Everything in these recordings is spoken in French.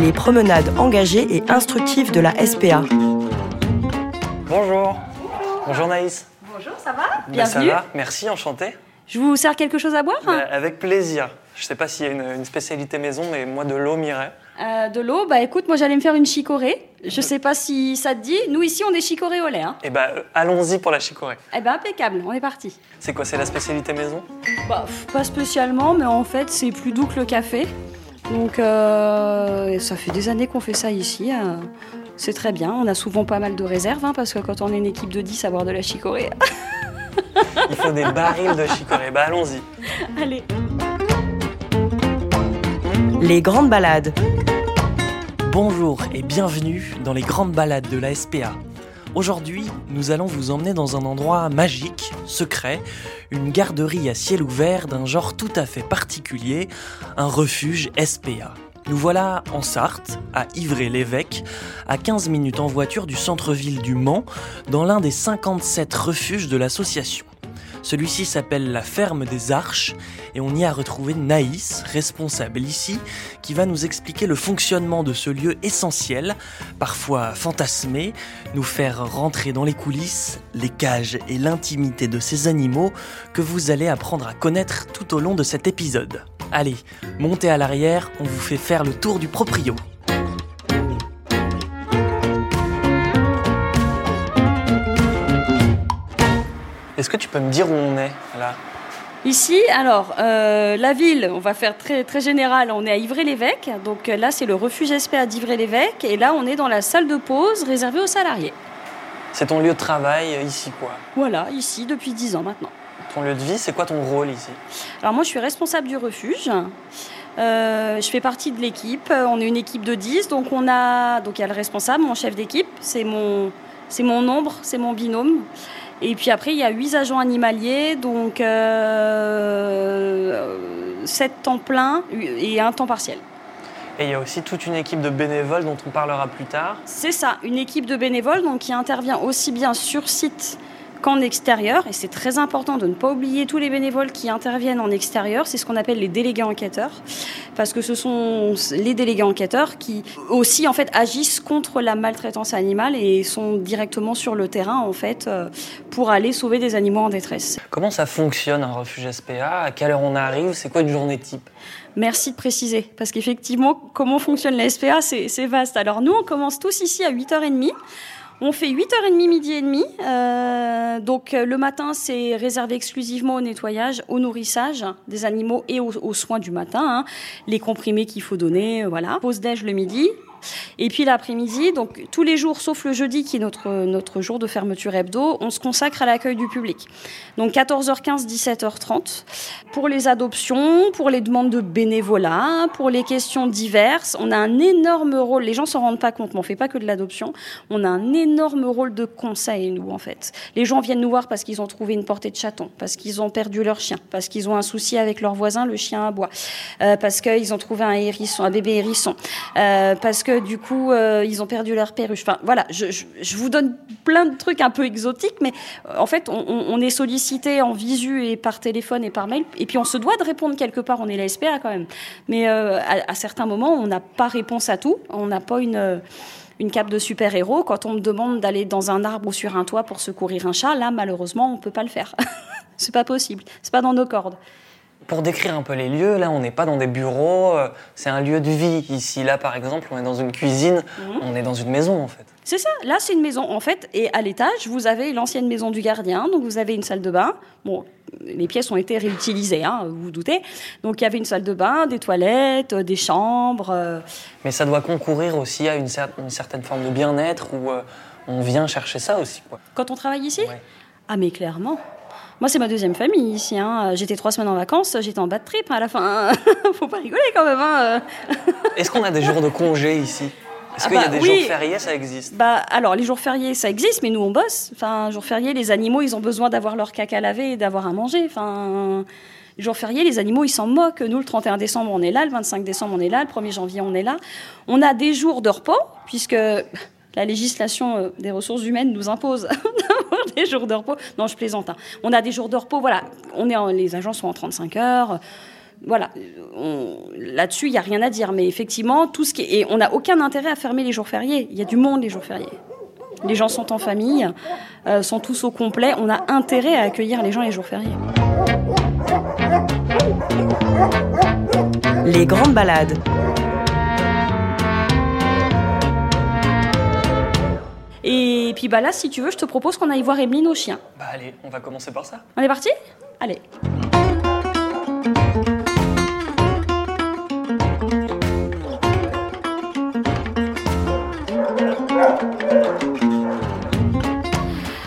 les promenades engagées et instructives de la SPA. Bonjour. Bonjour Naïs. Bonjour, ça va? Ben, Bienvenue. ça va, merci, enchanté. Je vous sers quelque chose à boire? Ben, avec plaisir. Je sais pas s'il y a une, une spécialité maison, mais moi de l'eau m'irait. Euh, De l'eau? Bah écoute, moi j'allais me faire une chicorée. Je sais pas si ça te dit. Nous ici, on est chicorée au lait. Hein. Eh ben, euh, allons-y pour la chicorée. Eh ben impeccable, on est parti. C'est quoi, c'est la spécialité maison? Bah, pff, pas spécialement, mais en fait, c'est plus doux que le café. Donc, euh, ça fait des années qu'on fait ça ici. euh, c'est très bien. On a souvent pas mal de réserves, hein, parce que quand on est une équipe de 10 à boire de la chicorée. Il faut des barils de chicorée. Ben, allons-y. Allez. Les grandes balades. Bonjour et bienvenue dans les grandes balades de la SPA. Aujourd'hui, nous allons vous emmener dans un endroit magique, secret, une garderie à ciel ouvert d'un genre tout à fait particulier, un refuge SPA. Nous voilà en Sarthe, à Ivry-l'Évêque, à 15 minutes en voiture du centre-ville du Mans, dans l'un des 57 refuges de l'association. Celui-ci s'appelle la Ferme des Arches et on y a retrouvé Naïs, responsable ici, qui va nous expliquer le fonctionnement de ce lieu essentiel, parfois fantasmé, nous faire rentrer dans les coulisses, les cages et l'intimité de ces animaux que vous allez apprendre à connaître tout au long de cet épisode. Allez, montez à l'arrière, on vous fait faire le tour du proprio. Est-ce que tu peux me dire où on est là? Ici, alors, euh, la ville, on va faire très, très général, on est à Ivry-l'Évêque. Donc euh, là, c'est le refuge SPA d'Ivry-l'Évêque. Et là, on est dans la salle de pause réservée aux salariés. C'est ton lieu de travail euh, ici, quoi? Voilà, ici, depuis 10 ans maintenant. Ton lieu de vie, c'est quoi ton rôle ici? Alors moi, je suis responsable du refuge. Euh, je fais partie de l'équipe. On est une équipe de 10. Donc on a, donc il y a le responsable, mon chef d'équipe. C'est mon, c'est mon ombre, c'est mon binôme. Et puis après, il y a 8 agents animaliers, donc euh, 7 temps plein et un temps partiel. Et il y a aussi toute une équipe de bénévoles dont on parlera plus tard. C'est ça, une équipe de bénévoles donc, qui intervient aussi bien sur site qu'en extérieur. Et c'est très important de ne pas oublier tous les bénévoles qui interviennent en extérieur. C'est ce qu'on appelle les délégués enquêteurs. Parce que ce sont les délégués enquêteurs qui aussi en fait agissent contre la maltraitance animale et sont directement sur le terrain en fait euh, pour aller sauver des animaux en détresse. Comment ça fonctionne un refuge SPA À quelle heure on arrive? C'est quoi une journée type? Merci de préciser, parce qu'effectivement, comment fonctionne la SPA, c'est c'est vaste. Alors nous, on commence tous ici à 8h30. On fait 8h30, midi et demi. Euh, donc euh, le matin, c'est réservé exclusivement au nettoyage, au nourrissage des animaux et aux, soins du matin. hein. Les comprimés qu'il faut donner, euh, voilà. Pause déj le midi. Et puis l'après-midi, donc tous les jours sauf le jeudi qui est notre, notre jour de fermeture hebdo, on se consacre à l'accueil du public. Donc 14h15, 17h30 pour les adoptions, pour les demandes de bénévolat, pour les questions diverses. On a un énorme rôle, les gens s'en rendent pas compte, mais on fait pas que de l'adoption. On a un énorme rôle de conseil, nous, en fait. Les gens viennent nous voir parce qu'ils ont trouvé une portée de chaton, parce qu'ils ont perdu leur chien, parce qu'ils ont un souci avec leur voisin, le chien aboie, euh, parce qu'ils ont trouvé un hérisson, un bébé hérisson, euh, parce que du coup, euh, ils ont perdu leur perruche. Enfin, voilà, je, vous donne plein de trucs un peu exotiques, mais euh, en fait, on, est sollicité en visu et par téléphone et par mail, et puis on se doit de répondre quelque part, on est la SPA quand même. Mais euh, à, certains moments, on n'a pas réponse à tout, on n'a pas une... une cape de super-héros. Quand on me demande d'aller dans un arbre ou sur un toit pour secourir un chat, là, malheureusement, on peut pas le faire. c'est pas possible. C'est pas dans nos cordes. Pour décrire un peu les lieux, là, on n'est pas dans des bureaux, euh, c'est un lieu de vie. Ici, là, par exemple, on est dans une cuisine, on est dans une maison, en fait. C'est ça. Là, c'est une maison, en fait. Et à l'étage, vous avez l'ancienne maison du gardien. Donc, vous avez une salle de bain. Bon, les pièces ont été réutilisées, hein, vous vous doutez. Donc, il y avait une salle de bain, des toilettes, euh, des chambres. euh, Mais ça doit concourir aussi à une, cer- une certaine forme de bien-être où on vient chercher ça aussi, quoi. Quand on travaille ici? Ouais. Ah, mais clairement. Moi, c'est ma deuxième famille ici. hein. J'étais trois semaines en vacances, j'étais en bad trip à la fin. Faut pas rigoler quand même. Hein. Est-ce qu'on a des jours de congé ici? Est-ce Ah qu'il y a bah des oui. jours fériés Ça existe? Bah, alors, les jours fériés, ça existe, mais nous, on bosse. Enfin, jours fériés, les animaux, ils ont besoin d'avoir leur caca lavé et d'avoir à manger. Enfin, les jours fériés, les animaux, ils s'en moquent. Nous, le 31 décembre, on est là. Le 25 décembre, on est là. Le 1er janvier, on est là. On a des jours de repos, puisque la législation euh, des ressources humaines nous impose d'avoir des jours de repos. Non, je plaisante. hein. On a des jours de repos, voilà. On est les agents sont en 35 heures. voilà, on- là-dessus, il n'y a rien à dire. Mais effectivement, tout ce qui et on n'a aucun intérêt à fermer les jours fériés. Il y a du monde les jours fériés. Les gens sont en famille, euh, sont tous au complet. On a intérêt à accueillir les gens les jours fériés. Les grandes balades. Et puis bah là, si tu veux, je te propose qu'on aille voir Emeline au chien. Bah allez, on va commencer par ça. On est parti? Allez.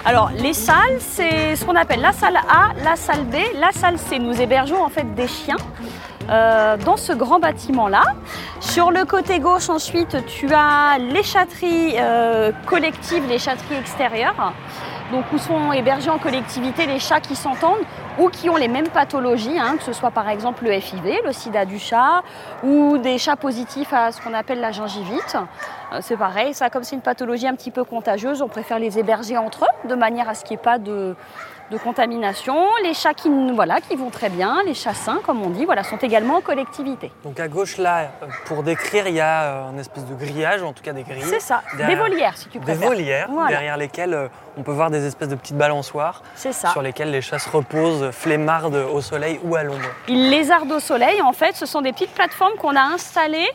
Alors, les salles, c'est ce qu'on appelle la salle A, la salle B. La salle C, nous hébergeons en fait des chiens euh, dans ce grand bâtiment-là. Sur le côté gauche, ensuite, tu as les chatteries euh, collectives, les chatteries extérieures. Donc, où sont hébergés en collectivité les chats qui s'entendent ou qui ont les mêmes pathologies, hein, que ce soit par exemple le FIV, le sida du chat, ou des chats positifs à ce qu'on appelle la gingivite. Euh, c'est pareil, ça comme c'est une pathologie un petit peu contagieuse, on préfère les héberger entre eux, de manière à ce qu'il n'y ait pas de, de contamination. Les chats qui, voilà, qui vont très bien, les chats sains, comme on dit, voilà, sont également en collectivité. Donc à gauche là, euh, pour décrire, il y a euh, une espèce de grillage, ou en tout cas des grilles. C'est ça, Derrière- des volières si tu Des préfères. volières, Voilà. derrière lesquelles euh, on peut voir des espèces de petites balançoires C'est ça. sur lesquelles les chats se reposent, flemmardes au soleil ou à l'ombre. Ils lézardent au soleil, en fait, ce sont des petites plateformes qu'on a installées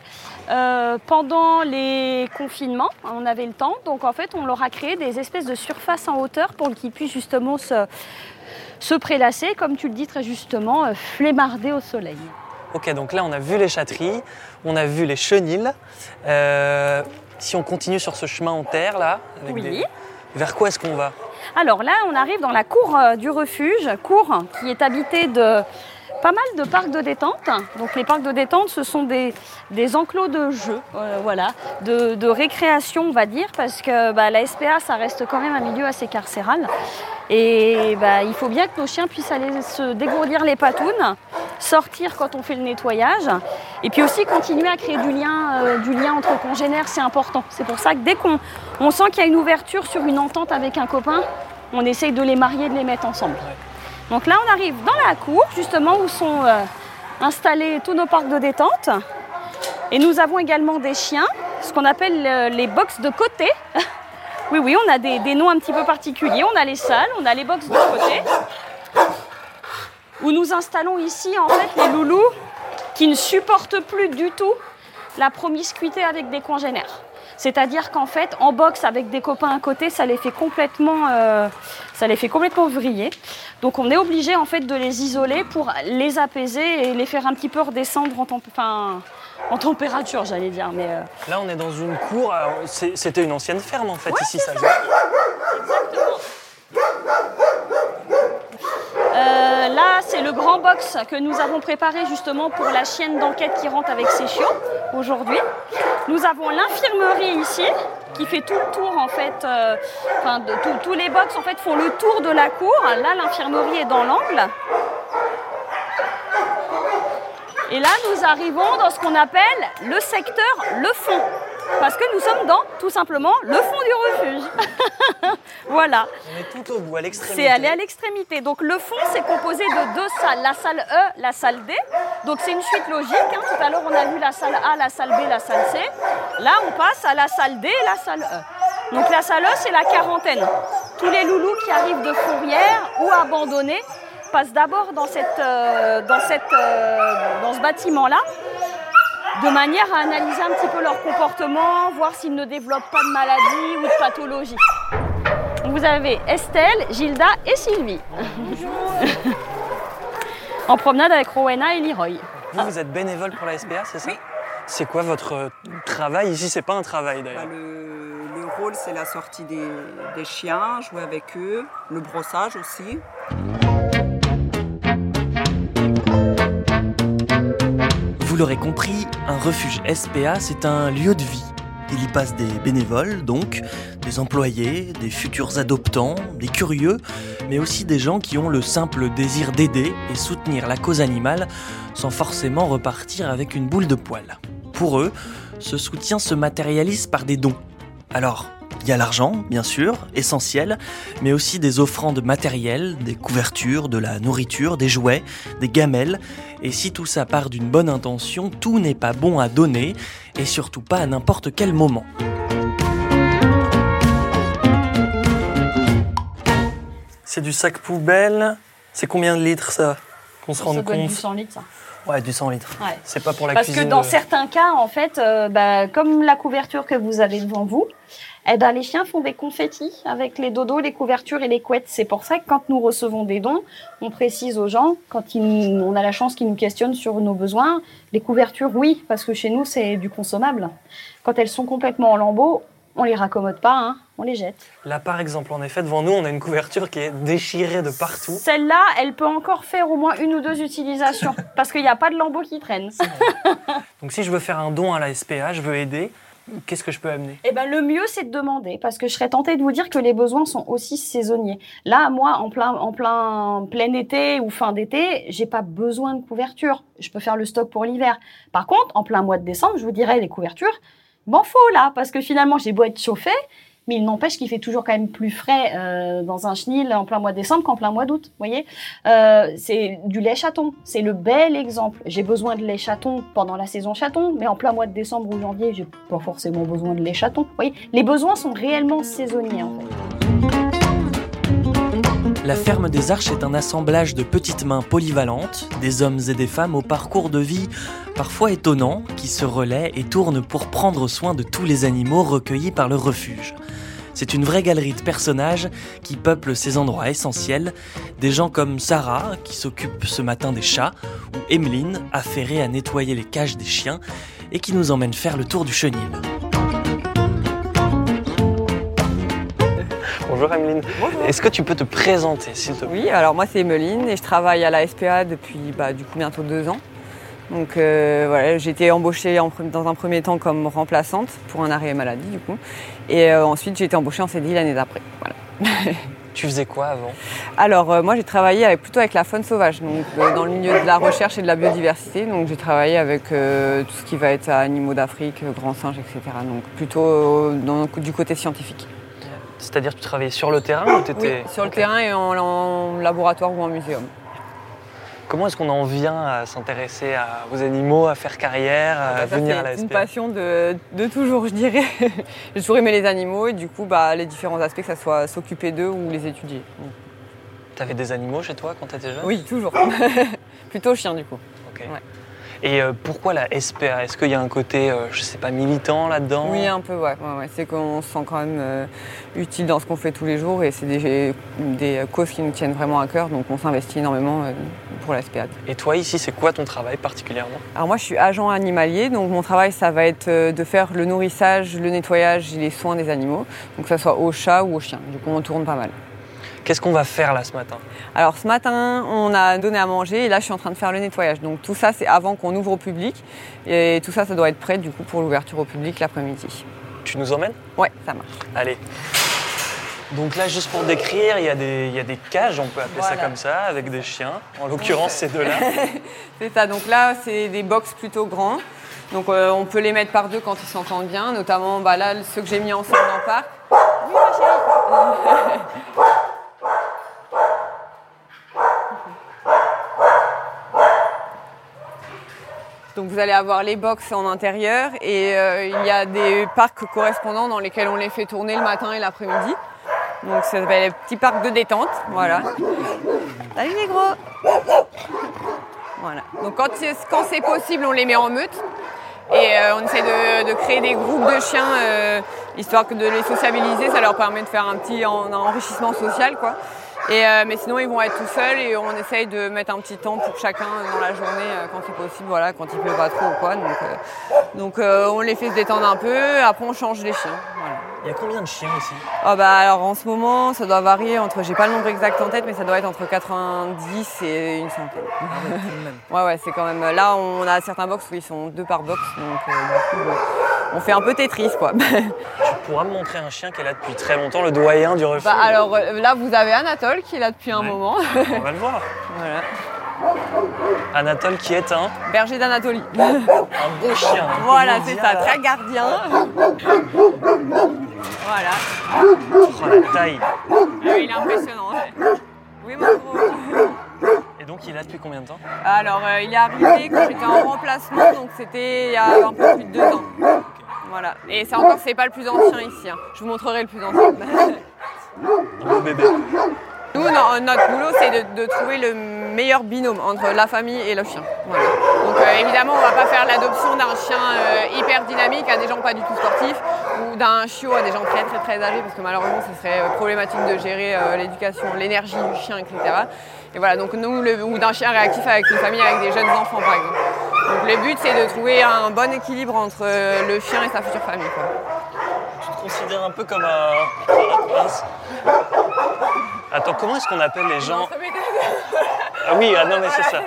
euh, pendant les confinements. On avait le temps, donc en fait, on leur a créé des espèces de surfaces en hauteur pour qu'ils puissent justement se, se prélasser, comme tu le dis très justement, euh, flemmarder au soleil. Ok, donc là on a vu les chatteries, on a vu les chenilles. Euh, si on continue sur ce chemin en terre là, avec Oui. des- vers quoi est-ce qu'on va? Alors là, on arrive dans la cour du refuge, cour qui est habitée de pas mal de parcs de détente. Donc les parcs de détente, ce sont des, des enclos de jeux, euh, voilà, de, de récréation, on va dire, parce que bah, la SPA, ça reste quand même un milieu assez carcéral. Et bah, il faut bien que nos chiens puissent aller se dégourdir les patounes, sortir quand on fait le nettoyage, et puis aussi continuer à créer du lien, euh, du lien entre congénères, c'est important. C'est pour ça que dès qu'on on sent qu'il y a une ouverture sur une entente avec un copain, on essaye de les marier, de les mettre ensemble. Donc là, on arrive dans la cour, justement, où sont euh, installés tous nos parcs de détente. Et nous avons également des chiens, ce qu'on appelle euh, les box de côté. oui, oui, on a des, des noms un petit peu particuliers. On a les salles, on a les box de côté. Où nous installons ici, en fait, les loulous qui ne supportent plus du tout la promiscuité avec des congénères. C'est-à-dire qu'en fait, en boxe avec des copains à côté, ça les fait complètement, euh, ça les fait complètement vriller. Donc on est obligé en fait de les isoler pour les apaiser et les faire un petit peu redescendre en, temp- enfin, en température, j'allais dire. Mais euh, Là on est dans une cour, c'était une ancienne ferme en fait ici ça. Euh, là, c'est le grand que nous avons préparé justement pour la chienne d'enquête qui rentre avec ses chiots aujourd'hui. Nous avons l'infirmerie ici qui fait tout le tour en fait, euh, enfin tous les box en fait font le tour de la cour. Là, l'infirmerie est dans l'angle. Et là, nous arrivons dans ce qu'on appelle le secteur le fond. Parce que nous sommes dans, tout simplement, le fond du refuge. voilà. On est tout au bout, à l'extrémité. C'est aller à l'extrémité. Donc le fond, c'est composé de deux salles, la salle E, la salle D. Donc c'est une suite logique. hein. Tout à l'heure, on a vu la salle A, la salle B, la salle C. Là, on passe à la salle D et la salle E. Donc la salle E, c'est la quarantaine. Tous les loulous qui arrivent de fourrière ou abandonnés passent d'abord dans, cette, euh, dans, cette, euh, dans ce bâtiment-là de manière à analyser un petit peu leur comportement, voir s'ils ne développent pas de maladie ou de pathologie. Vous avez Estelle, Gilda et Sylvie. en promenade avec Rowena et Leroy. Vous, vous êtes bénévole pour la SPA, c'est ça? C'est quoi votre travail? Ici, c'est pas un travail Bah, d'ailleurs. le, le rôle, c'est la sortie des, des chiens, jouer avec eux, le brossage aussi. L'aurez compris, un refuge SPA, c'est un lieu de vie. Il y passe des bénévoles, donc, des employés, des futurs adoptants, des curieux, mais aussi des gens qui ont le simple désir d'aider et soutenir la cause animale sans forcément repartir avec une boule de poil. Pour eux, ce soutien se matérialise par des dons. Alors, Il y a l'argent, bien sûr, essentiel, mais aussi des offrandes matérielles, des couvertures, de la nourriture, des jouets, des gamelles. Et si tout ça part d'une bonne intention, tout n'est pas bon à donner, et surtout pas à n'importe quel moment. C'est du sac poubelle. C'est combien de litres ça? Qu'on se Ça rende doit être compte du 100 litres, ça. Ouais, du 100 litres. Ouais. C'est pas pour la Parce que cuisine. dans de- certains cas, en fait, euh, bah, comme la couverture que vous avez devant vous, eh ben, les chiens font des confettis avec les dodos, les couvertures et les couettes. C'est pour ça que quand nous recevons des dons, on précise aux gens, quand ils- on a la chance qu'ils nous questionnent sur nos besoins, les couvertures, oui, parce que chez nous, c'est du consommable. Quand elles sont complètement en lambeaux, on les raccommode pas, hein, on les jette. Là, par exemple, en effet, devant nous, on a une couverture qui est déchirée de partout. Celle-là, elle peut encore faire au moins une ou deux utilisations, parce qu'il n'y a pas de lambeaux qui traînent. Donc, si je veux faire un don à la SPA, je veux aider, qu'est-ce que je peux amener? Eh ben, le mieux, c'est de demander, parce que je serais tentée de vous dire que les besoins sont aussi saisonniers. Là, moi, en plein, en plein, plein été ou fin d'été, j'ai pas besoin de couverture. Je peux faire le stock pour l'hiver. Par contre, en plein mois de décembre, je vous dirais, les couvertures, m'en faut là, parce que finalement, j'ai beau être chauffé, mais il n'empêche qu'il fait toujours quand même plus frais euh, dans un chenil en plein mois de décembre qu'en plein mois d'août. Voyez, Euh, c'est du lait chaton. C'est le bel exemple. J'ai besoin de lait chaton pendant la saison chaton, mais en plein mois de décembre ou janvier, j'ai pas forcément besoin de lait chaton. Vous voyez, les besoins sont réellement saisonniers. La ferme des Arches est un assemblage de petites mains polyvalentes, des hommes et des femmes au parcours de vie parfois étonnant, qui se relaient et tournent pour prendre soin de tous les animaux recueillis par le refuge. C'est une vraie galerie de personnages qui peuplent ces endroits essentiels, des gens comme Sarah, qui s'occupe ce matin des chats, ou Emeline, affairée à nettoyer les cages des chiens, et qui nous emmène faire le tour du chenil. Bonjour Emeline, est-ce que tu peux te présenter s'il te plaît? Oui, alors moi c'est Emeline et je travaille à la SPA depuis bah, du coup bientôt deux ans. Donc euh, voilà, j'ai été embauchée en dans un premier temps comme remplaçante pour un arrêt maladie du coup. Et euh, ensuite j'ai été embauchée en CDI l'année d'après. Voilà. Tu faisais quoi avant? Alors euh, moi j'ai travaillé avec, plutôt avec la faune sauvage, donc dans le milieu de la recherche et de la biodiversité. Donc j'ai travaillé avec tout ce qui va être animaux d'Afrique, grands singes, etc. Donc plutôt dans- du côté scientifique. C'est-à-dire tu travaillais sur le terrain ou Oui, t'étais... sur le terrain et en, en laboratoire ou en muséum. Comment est-ce qu'on en vient à s'intéresser aux animaux, à faire carrière, à Bah, ça, venir à c'est la une SPA passion de, de toujours, je dirais. J'ai toujours aimé les animaux et du coup, bah, les différents aspects, que ce soit s'occuper d'eux ou les étudier. T'avais des animaux chez toi quand t'étais jeune? Oui, toujours. Plutôt chien, du coup. Ouais. Et euh, pourquoi la SPA Est-ce qu'il y a un côté, euh, je sais pas, militant là-dedans? Oui, un peu, ouais. ouais, ouais. C'est qu'on se sent quand même euh, utile dans ce qu'on fait tous les jours et c'est des, des causes qui nous tiennent vraiment à cœur, donc on s'investit énormément euh, pour la SPA. Et toi ici, c'est quoi ton travail particulièrement? Alors moi, je suis agent animalier, donc mon travail, ça va être de faire le nourrissage, le nettoyage et les soins des animaux, donc que ce soit aux chats ou aux chiens. Du coup, on tourne pas mal. Qu'est-ce qu'on va faire là ce matin? Alors ce matin, on a donné à manger et là je suis en train de faire le nettoyage. Donc tout ça c'est avant qu'on ouvre au public et tout ça ça doit être prêt du coup pour l'ouverture au public l'après-midi. Tu nous emmènes? Ouais, ça marche. Allez. Donc là, juste pour décrire, il y, a des- il y a des cages, on peut appeler ça comme ça, avec des chiens. En l'occurrence, ces deux-là. C'est ça. Donc là c'est des box plutôt grands. Donc euh, on peut les mettre par deux quand ils s'entendent bien, notamment bah, là ceux que j'ai mis ensemble en parc. Oui ma chérie. Donc vous allez avoir les box en intérieur et euh, il y a des parcs correspondants dans lesquels on les fait tourner le matin et l'après-midi. Donc ça s'appelle les petits parcs de détente, voilà. Salut les gros Voilà. Donc quand c'est, possible, on les met en meute et euh, on essaie de, créer des groupes de chiens euh, histoire que de les sociabiliser, ça leur permet de faire un petit en- enrichissement social quoi. Et, euh, mais sinon ils vont être tout seuls et on essaye de mettre un petit temps pour chacun dans la journée euh, quand c'est possible, voilà, quand il pleut pas trop ou quoi. Donc, euh, donc euh, on les fait se détendre un peu, après on change les chiens. Voilà. Il y a combien de chiens ici Ah bah alors en ce moment ça doit varier entre, j'ai pas le nombre exact en tête, mais ça doit être entre 90 et une centaine. Ouais ouais c'est quand même, là on a certains box où ils sont deux par box, donc du coup bon, on fait un peu Tetris quoi. Tu pourras me montrer un chien qui est là depuis très longtemps, le doyen du refuge. bah alors euh, là vous avez Anatole qui est là depuis un moment. On va le voir. voilà. Anatole qui est un, Berger d'Anatolie. un beau chien. hein. Voilà, c'est ça, très gardien. Voilà. Oh, la taille. Ah il est impressionnant. ouais. Oui, mon gros. Et donc, il est là depuis combien de temps Alors, euh, il est arrivé quand j'étais en remplacement, donc c'était il y a un peu plus de deux ans. Voilà. Et c'est encore, c'est pas le plus ancien ici. hein. Je vous montrerai le plus ancien. Bébé. Nous, no- notre boulot, c'est de, de trouver le meilleur binôme entre la famille et le chien. Voilà. Euh, évidemment, on va pas faire l'adoption d'un chien euh, hyper dynamique à des gens pas du tout sportifs ou d'un chiot à des gens très très très âgés parce que malheureusement, ce serait euh, problématique de gérer l'éducation, l'énergie du chien, etc. Et voilà, donc nous, le- ou d'un chien réactif avec une famille avec des jeunes enfants par exemple. Donc le but, c'est de trouver un bon équilibre entre le chien et sa future famille. quoi. Tu te considères un peu comme un. Attends, comment est-ce qu'on appelle les gens? Ah oui, ah non, mais c'est ça.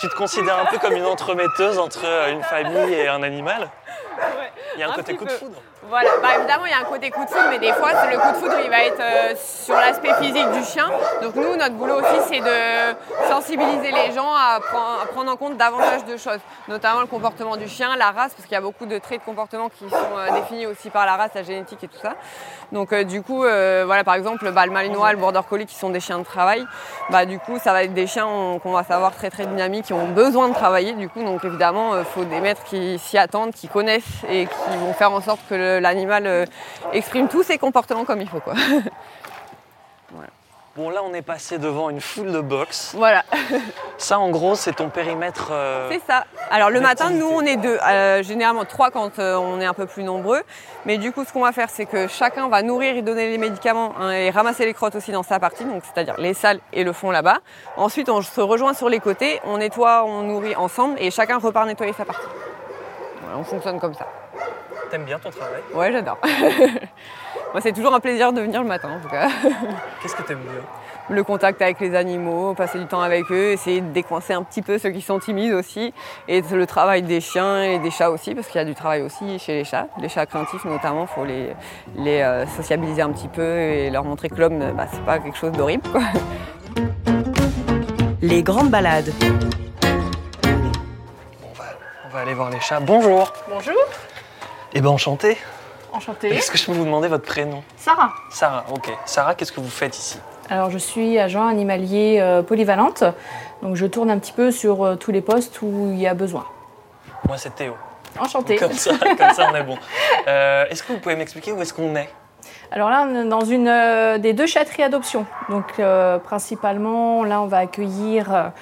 Tu te considères un peu comme une entremetteuse entre euh, une famille et un animal? Il y a un, Un côté coup de foudre. Voilà, bah évidemment il y a un côté coup de foudre, mais des fois c'est- le coup de foudre il va être euh, sur l'aspect physique du chien. Donc nous notre boulot aussi c'est de sensibiliser les gens à, pren- à prendre en compte davantage de choses, notamment le comportement du chien, la race, parce qu'il y a beaucoup de traits de comportement qui sont euh, définis aussi par la race, la génétique et tout ça. Donc euh, du coup voilà par exemple bah, le malinois, le border collie qui sont des chiens de travail, bah du coup ça va être des chiens on- qu'on va savoir très très dynamiques, qui ont besoin de travailler du coup donc évidemment il faut des maîtres qui s'y attendent, qui connaissent et qui vont faire en sorte que l'animal euh, exprime tous ses comportements comme il faut quoi. Bon, là, on est passé devant une foule de box. voilà, Ça, en gros, c'est ton périmètre. euh, c'est ça. Alors le matin nous on est deux, Euh, généralement trois quand euh, on est un peu plus nombreux, mais du coup ce qu'on va faire c'est que chacun va nourrir et donner les médicaments hein, et ramasser les crottes aussi dans sa partie, donc c'est-à-dire les salles et le fond là-bas. Ensuite on se rejoint sur les côtés, on nettoie, on nourrit ensemble et chacun repart nettoyer sa partie. Voilà, on fonctionne comme ça. T'aimes bien ton travail Ouais, j'adore. Moi, c'est toujours un plaisir de venir le matin, en tout cas. Qu'est-ce que t'aimes bien Le contact avec les animaux, passer du temps avec eux, essayer de décoincer un petit peu ceux qui sont timides aussi. Et le travail des chiens et des chats aussi, parce qu'il y a du travail aussi chez les chats. Les chats craintifs, notamment, il faut les, les euh, sociabiliser un petit peu et leur montrer que l'homme, bah, c'est pas quelque chose d'horrible. quoi. Les grandes balades. On va, aller voir les chats. Bonjour Bonjour, Eh ben, enchanté. enchantée. Est-ce que je peux vous demander votre prénom? Sarah. Sarah, ok. Sarah, qu'est-ce que vous faites ici? Alors je suis agent animalier euh, polyvalente, donc je tourne un petit peu sur euh, tous les postes où il y a besoin. Moi, c'est Théo. Enchantée. Comme ça, comme ça, on est bon. Euh, est-ce que vous pouvez m'expliquer où est-ce qu'on est? Alors là, on est dans une euh, des deux chatteries adoption. Donc euh, principalement, là, on va accueillir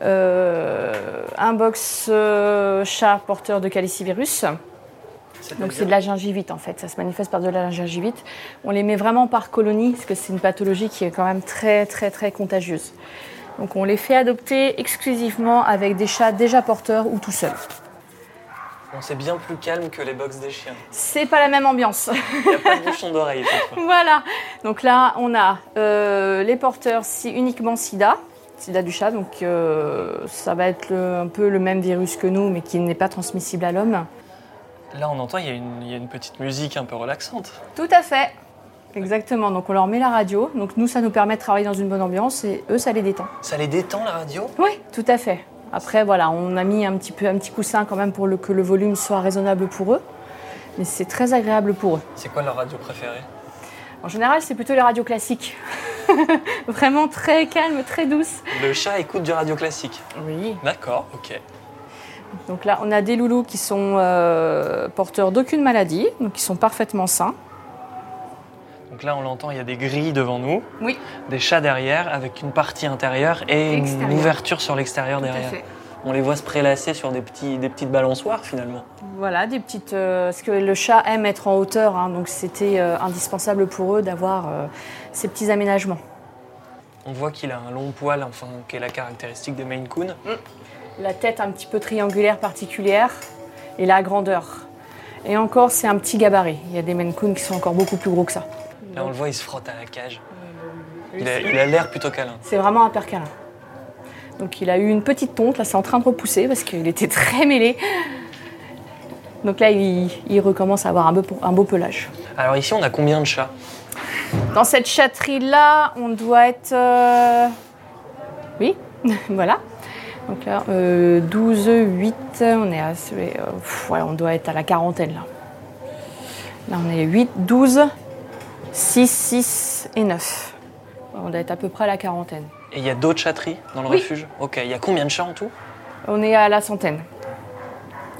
un box euh, chat porteur de calicivirus. Donc c'est de la gingivite en fait, ça se manifeste par de la gingivite. On les met vraiment par colonie parce que c'est une pathologie qui est quand même très très très contagieuse. Donc on les fait adopter exclusivement avec des chats déjà porteurs ou tout seuls. Bon, c'est bien plus calme que les box des chiens. C'est pas la même ambiance. Il n'y a pas de bouchon d'oreille voilà. Donc là on a euh, les porteurs si uniquement SIDA, SIDA du chat. Donc euh, ça va être le- un peu le même virus que nous mais qui n'est pas transmissible à l'homme. Là, on entend, il y, a une- il y a une petite musique un peu relaxante. Tout à fait. Exactement. Donc on leur met la radio. Donc nous, ça nous permet de travailler dans une bonne ambiance et eux, ça les détend. Ça les détend, la radio? Oui, tout à fait. Après, voilà, on a mis un petit peu un petit coussin quand même pour le- que le volume soit raisonnable pour eux. Mais c'est très agréable pour eux. C'est quoi leur radio préférée? En général, c'est plutôt les radios classiques. Vraiment très calme, très douce. Le chat écoute du radio classique. Oui. D'accord, ok. Donc là, on a des loulous qui sont euh, porteurs d'aucune maladie, donc qui sont parfaitement sains. Donc là, on l'entend, il y a des grilles devant nous, Oui, des chats derrière, avec une partie intérieure et une ouverture sur l'extérieur derrière. On les voit se prélasser sur des, petits, des petites balançoires finalement. Voilà, des petites. euh, parce que le chat aime être en hauteur, hein, donc c'était euh, indispensable pour eux d'avoir euh, ces petits aménagements. On voit qu'il a un long poil, enfin, qui est la caractéristique des Maine Coon. La tête un petit peu triangulaire particulière et la grandeur. Et encore, c'est un petit gabarit. Il y a des Maine Coon qui sont encore beaucoup plus gros que ça. Là, on le voit, il se frotte à la cage. Il a il a l'air plutôt câlin. C'est vraiment un père câlin. Donc il a eu une petite tonte, là c'est en train de repousser parce qu'il était très mêlé. Donc là il, il recommence à avoir un beau, un beau pelage. Alors ici, on a combien de chats? Dans cette chatterie là, on doit être. euh, Oui, voilà. Donc là, euh, 12, 8, on est à. euh, pff, ouais, on doit être à la quarantaine là. Là, on est 8, 12, 6, 6 et 9. On doit être à peu près à la quarantaine. Et il y a d'autres chatteries dans le Oui. refuge Ok, il y a combien de chats en tout On est à la centaine.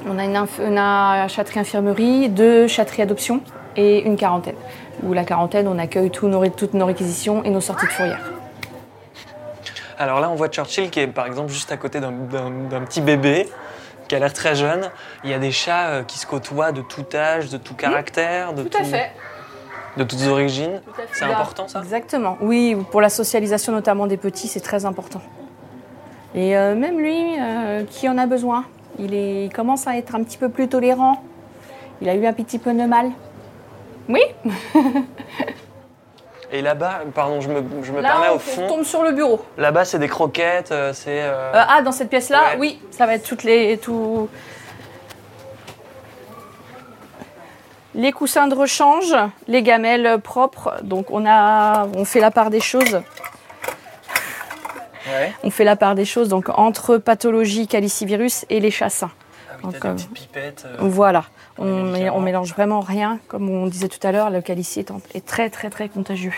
On a une, a chatterie infirmerie, deux chatteries adoption et une quarantaine. Où la quarantaine, on accueille nos toutes nos réquisitions et nos sorties de fourrière. Alors là, on voit Churchill qui est par exemple juste à côté d'un- petit bébé qui a l'air très jeune. Il y a des chats euh, qui se côtoient de tout âge, de tout caractère, de, Tout à fait. De toutes origines. Tout. C'est important ça Exactement. Oui, pour la socialisation notamment des petits, c'est très important. Et euh, même lui, euh, qui en a besoin, il, est, il commence à être un petit peu plus tolérant. Il a eu un petit peu de mal. Oui, Et là-bas, pardon, je me, je me là permets on, au fond. on tombe sur le bureau. Là-bas, c'est des croquettes, euh, c'est. euh, Euh, ah, dans cette pièce-là, Ouais. oui, ça va être toutes les. Tout... Les coussins de rechange, les gamelles propres. Donc on a, on fait la part des choses. ouais. On fait la part des choses donc entre pathologie calicivirus et les chats sains. Ah oui, Donc, t'as des euh, pipettes. euh, Voilà. On, on mélange vraiment rien, comme on disait tout à l'heure. Le calici est, est très très très contagieux.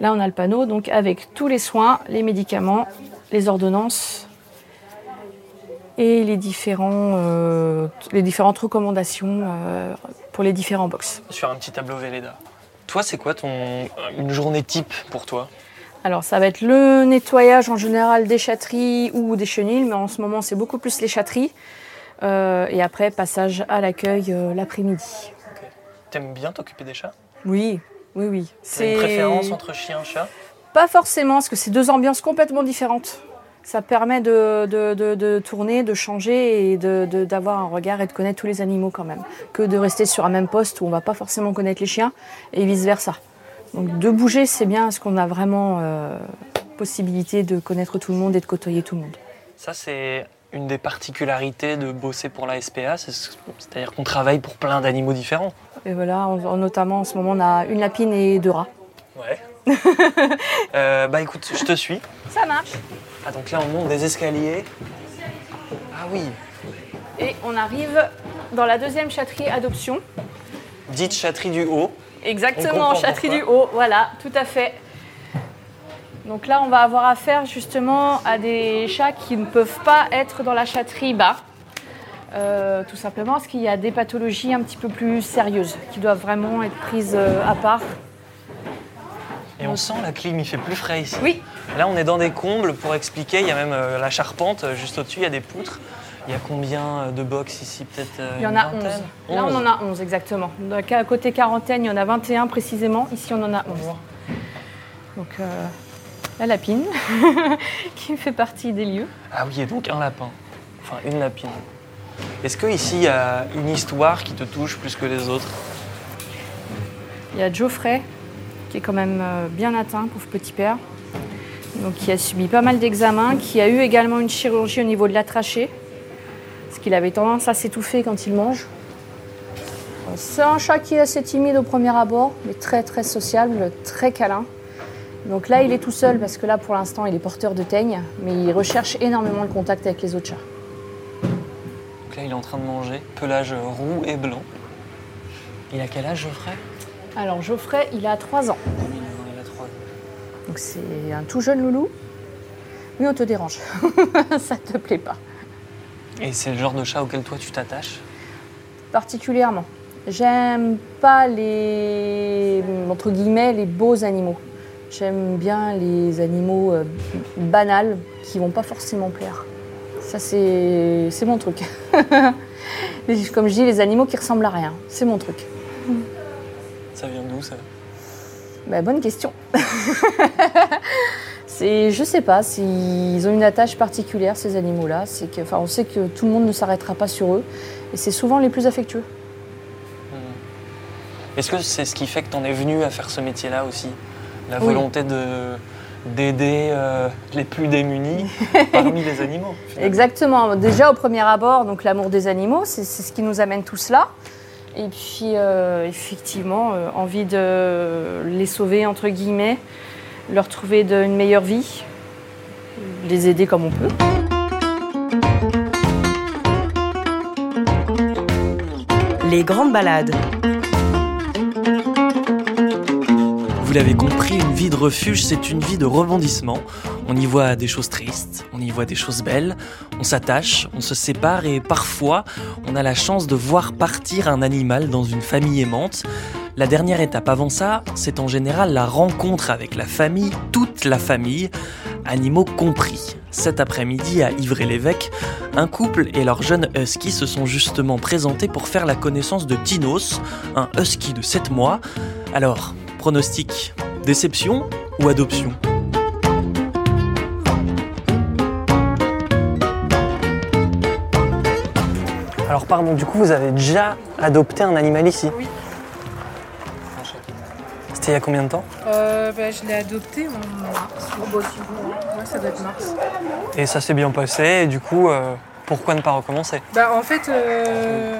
Là, on a le panneau, donc avec tous les soins, les médicaments, les ordonnances et les, différents, euh, les différentes recommandations euh, pour les différents box. Sur un petit tableau Velleda. Toi, c'est quoi ton une journée type pour toi? Alors, ça va être le nettoyage en général des chatteries ou des chenilles, mais en ce moment, c'est beaucoup plus les chatteries. Euh, et après, passage à l'accueil l'après-midi. T'aimes bien t'occuper des chats? Oui, oui, oui. T'as une préférence entre chien et chat? Pas forcément, parce que c'est deux ambiances complètement différentes. Ça permet de, de- de- de tourner, de changer et d'avoir un regard et de connaître tous les animaux quand même. Que de rester sur un même poste où on va pas forcément connaître les chiens et vice-versa. Donc de bouger, c'est bien parce qu'on a vraiment euh, possibilité de connaître tout le monde et de côtoyer tout le monde? Ça, c'est une des particularités de bosser pour la SPA, c'est- c'est-à-dire qu'on travaille pour plein d'animaux différents. Et voilà, on- notamment en ce moment, on a une lapine et deux rats. Ouais. Euh, bah écoute, je te suis. Ça marche. Ah donc là, on monte des escaliers. Ah oui, Et on arrive dans la deuxième chatterie adoption. dite chatterie du haut. Exactement, chatterie pourquoi. du haut, voilà, tout à fait. Donc là, on va avoir affaire justement à des chats qui ne peuvent pas être dans la chatterie bas. Euh, tout simplement parce qu'il y a des pathologies un petit peu plus sérieuses qui doivent vraiment être prises euh, à part. Et on sent la clim, il fait plus frais ici. Oui, Là, on est dans des combles. Pour expliquer, il y a même euh, la charpente euh, juste au-dessus. Il y a des poutres. Il y a combien euh, de box ici Peut-être il y en a 11. vingtaine Là, on en a 11 exactement. Donc, côté quarantaine, il y en a 21 précisément. Ici, on en a 11. Donc euh, la lapine, qui fait partie des lieux. Ah oui, et donc un lapin. Enfin, une lapine. Est-ce que ici il y a une histoire qui te touche plus que les autres? Il y a Geoffrey, qui est quand même bien atteint, pauvre petit père. Donc, qui a subi pas mal d'examens, qui a eu également une chirurgie au niveau de la trachée, parce qu'il avait tendance à s'étouffer quand il mange. C'est un chat qui est assez timide au premier abord, mais très très sociable, très câlin. Donc là, il est tout seul parce que là, pour l'instant, il est porteur de teigne, mais il recherche énormément le contact avec les autres chats. Donc là, il est en train de manger. Pelage roux et blanc. Il a quel âge, Geoffrey? Alors, Geoffrey, il a 3 ans. Il a 3 Donc c'est un tout jeune loulou. Oui, on te dérange. Ça te plaît pas. Et c'est le genre de chat auquel toi tu t'attaches? Particulièrement. J'aime pas les entre guillemets les beaux animaux. J'aime bien les animaux euh, banals qui vont pas forcément plaire. Ça c'est c'est mon truc. Comme je dis, les animaux qui ressemblent à rien, c'est mon truc. Ça vient d'où ça? Bah, bonne question. c'est, je sais pas, s'ils ont une attache particulière ces animaux-là. C'est que, enfin, on sait que tout le monde ne s'arrêtera pas sur eux, et c'est souvent les plus affectueux. Est-ce que c'est ce qui fait que t'en es venu à faire ce métier-là aussi? La Oui. volonté de d'aider euh, les plus démunis parmi les animaux finalement? Exactement. Déjà au premier abord, donc l'amour des animaux, c'est, c'est ce qui nous amène tous là. Et puis, euh, effectivement, euh, envie de les sauver, entre guillemets, leur trouver une meilleure vie, les aider comme on peut. Les grandes balades. Vous l'avez compris, une vie de refuge, c'est une vie de rebondissement. On y voit des choses tristes, y voit des choses belles, on s'attache, on se sépare et parfois on a la chance de voir partir un animal dans une famille aimante. La dernière étape avant ça, c'est en général la rencontre avec la famille, toute la famille, animaux compris. Cet après-midi à Ivry-l'Évêque, un couple et leur jeune husky se sont justement présentés pour faire la connaissance de Tinos, un husky de 7 mois. Alors, pronostic, déception ou adoption? Alors pardon, du coup vous avez déjà adopté un animal ici Oui. C'était il y a combien de temps Euh, bah, je l'ai adopté en mars. Ouais, ça doit être mars. Et ça s'est bien passé et du coup euh, pourquoi ne pas recommencer Bah, en fait, euh,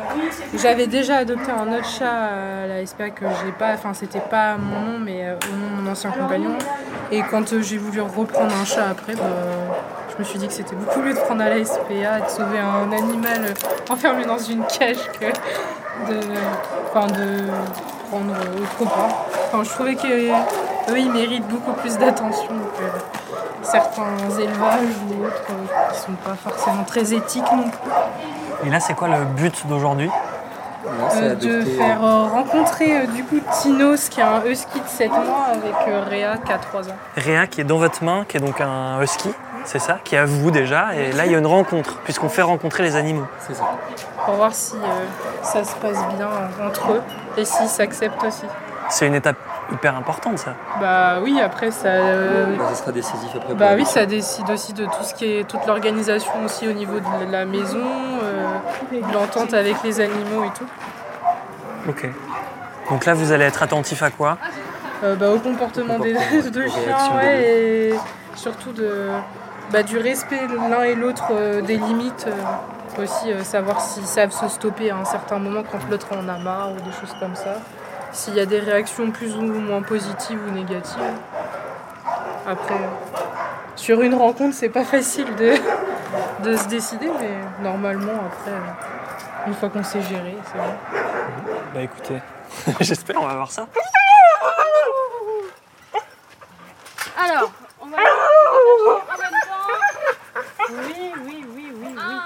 j'avais déjà adopté un autre chat à la SPA que j'ai pas, enfin c'était pas mon nom mais euh, au nom de mon ancien compagnon. Et quand euh, j'ai voulu reprendre un chat après, bah, je me suis dit que c'était beaucoup mieux de prendre à la SPA et de sauver un animal euh, enfermé dans une cage que de, enfin, de prendre autre part. Enfin, je trouvais que eux ils méritent beaucoup plus d'attention que certains élevages ou autres euh, qui sont pas forcément très éthiques non plus. Et là c'est quoi le but d'aujourd'hui? Euh, de faire euh, rencontrer euh, du coup Tinos qui est un husky de 7 mois avec euh, Réa qui a 3 ans. Réa qui est dans votre main, qui est donc un husky, c'est ça, qui est à vous déjà, et là il y a une rencontre, puisqu'on fait rencontrer les animaux. Pour voir si euh, ça se passe bien entre eux et s'ils s'acceptent aussi. C'est une étape hyper importante ça. Bah oui, après ça. euh, Ça sera décisif après. bah oui, ça décide aussi de tout ce qui est toute l'organisation aussi au niveau de la maison, euh, de l'entente avec les animaux et tout. Ok. Donc là vous allez être attentif à quoi? Euh, bah, au comportement des deux chiens réactions des ouais, et surtout de, bah, du respect l'un et l'autre euh, des limites. euh, aussi euh, savoir s'ils savent se stopper à un certain moment quand l'autre en a marre ou des choses comme ça. S'il y a des réactions plus ou moins positives ou négatives. Après, sur une rencontre, c'est pas facile de, de se décider, mais normalement, après, une fois qu'on sait gérer, c'est bon. Bah écoutez, j'espère on va voir ça. Alors, on va en même temps. Oui, oui, oui, oui, oui.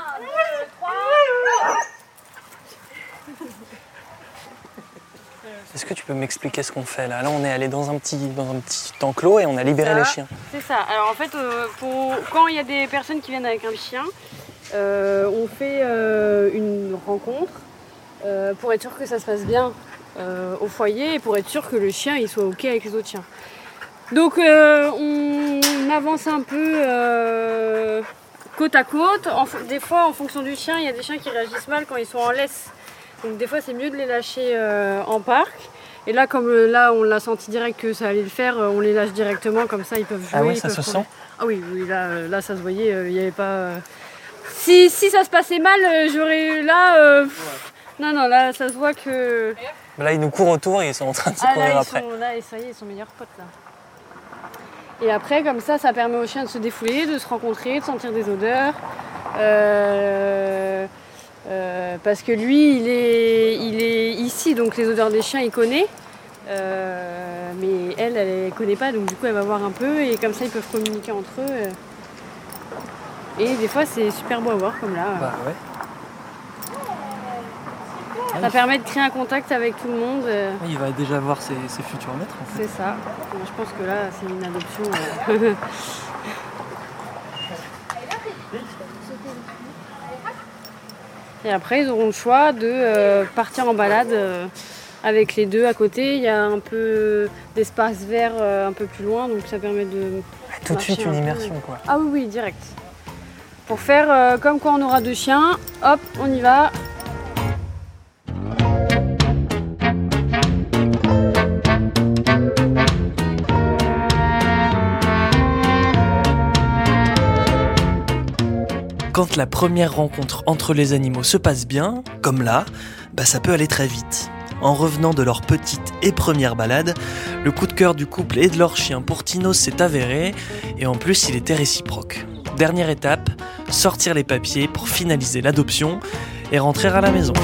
Est-ce que tu peux m'expliquer ce qu'on fait là? Là on est allé dans un petit, dans un petit enclos et on a libéré Ça. les chiens. C'est ça. Alors en fait, euh, pour- quand il y a des personnes qui viennent avec un chien, euh, on fait euh, une rencontre pour être sûr que ça se passe bien au foyer et pour être sûr que le chien il soit ok avec les autres chiens. Donc on avance un peu côte à côte. En des fois, en fonction du chien, il y a des chiens qui réagissent mal quand ils sont en laisse. Donc des fois, c'est mieux de les lâcher euh, en parc. Et là, comme euh, là, on l'a senti direct que ça allait le faire, euh, on les lâche directement, comme ça, ils peuvent jouer. Ah ils ça se sent Ah oui, oui, là, là, ça se voyait, il n'y avait pas. Si, si ça se passait mal, j'aurais là. euh, Non, non, là, ça se voit que. Là ils nous courent autour et ils sont en train de se Ah courir là, ils après. sont là, et ça y est, ils sont meilleurs potes là. Et après, comme ça, ça permet aux chiens de se défouler, de se rencontrer, de sentir des odeurs. Euh, euh, parce que lui, il est, il est ici, donc les odeurs des chiens, il connaît. Euh, mais elle, elle ne connaît pas, donc du coup, elle va voir un peu, et comme ça, ils peuvent communiquer entre eux. euh. Et des fois, c'est super beau à voir, comme là. Bah ouais. Ça permet de créer un contact avec tout le monde. Il va déjà voir ses, ses futurs maîtres en fait. C'est ça. Je pense que là, c'est une adoption. Et après, ils auront le choix de euh, partir en balade euh, avec les deux à côté. Il y a un peu d'espace vert euh, un peu plus loin, donc ça permet de. Tout de suite une immersion quoi. Ah oui, oui, direct. Pour faire comme quand on aura deux chiens, hop, on y va. Quand la première rencontre entre les animaux se passe bien, comme là, bah ça peut aller très vite. En revenant de leur petite et première balade, le coup de cœur du couple et de leur chien pour Tino s'est avéré, et en plus il était réciproque. Dernière étape, sortir les papiers pour finaliser l'adoption et rentrer à la maison.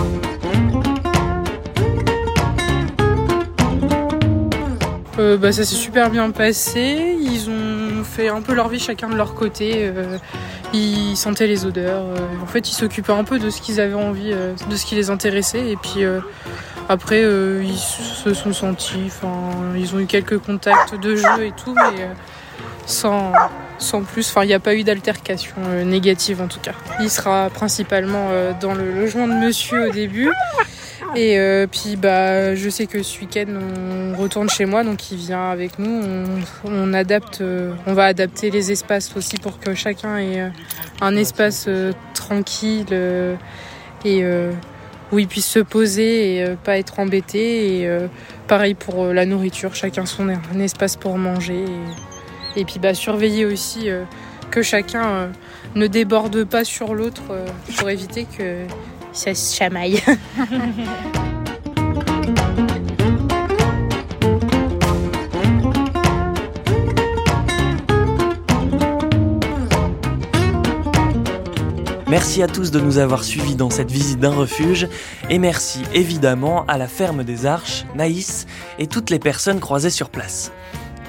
Euh, bah, ça s'est super bien passé. Ils ont fait un peu leur vie chacun de leur côté. Euh, ils sentaient les odeurs. Euh, en fait, ils s'occupaient un peu de ce qu'ils avaient envie, de ce qui les intéressait. Et puis après, ils se sont sentis. Ils ont eu quelques contacts de jeu et tout, mais sans, sans plus. Enfin, il n'y a pas eu d'altercation négative en tout cas. Il sera principalement dans le logement de monsieur au début. Et euh, puis bah je sais que ce week-end on retourne chez moi donc il vient avec nous. On, adapte, euh, on va adapter les espaces aussi pour que chacun ait euh, un espace tranquille et où il puisse se poser et pas être embêté. Et pareil pour la nourriture, chacun son un espace pour manger. Et, et puis bah surveiller aussi que chacun ne déborde pas sur l'autre pour éviter que ça se chamaille. Merci à tous de nous avoir suivis dans cette visite d'un refuge et merci évidemment à la ferme des Arches, Naïs et toutes les personnes croisées sur place.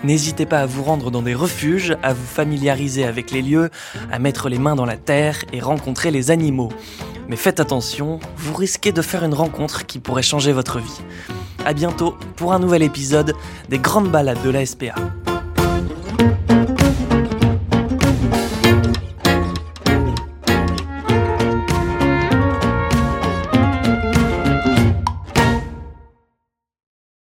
N'hésitez pas à vous rendre dans des refuges, à vous familiariser avec les lieux, à mettre les mains dans la terre et rencontrer les animaux. Mais faites attention, vous risquez de faire une rencontre qui pourrait changer votre vie. A bientôt pour un nouvel épisode des grandes balades de la SPA.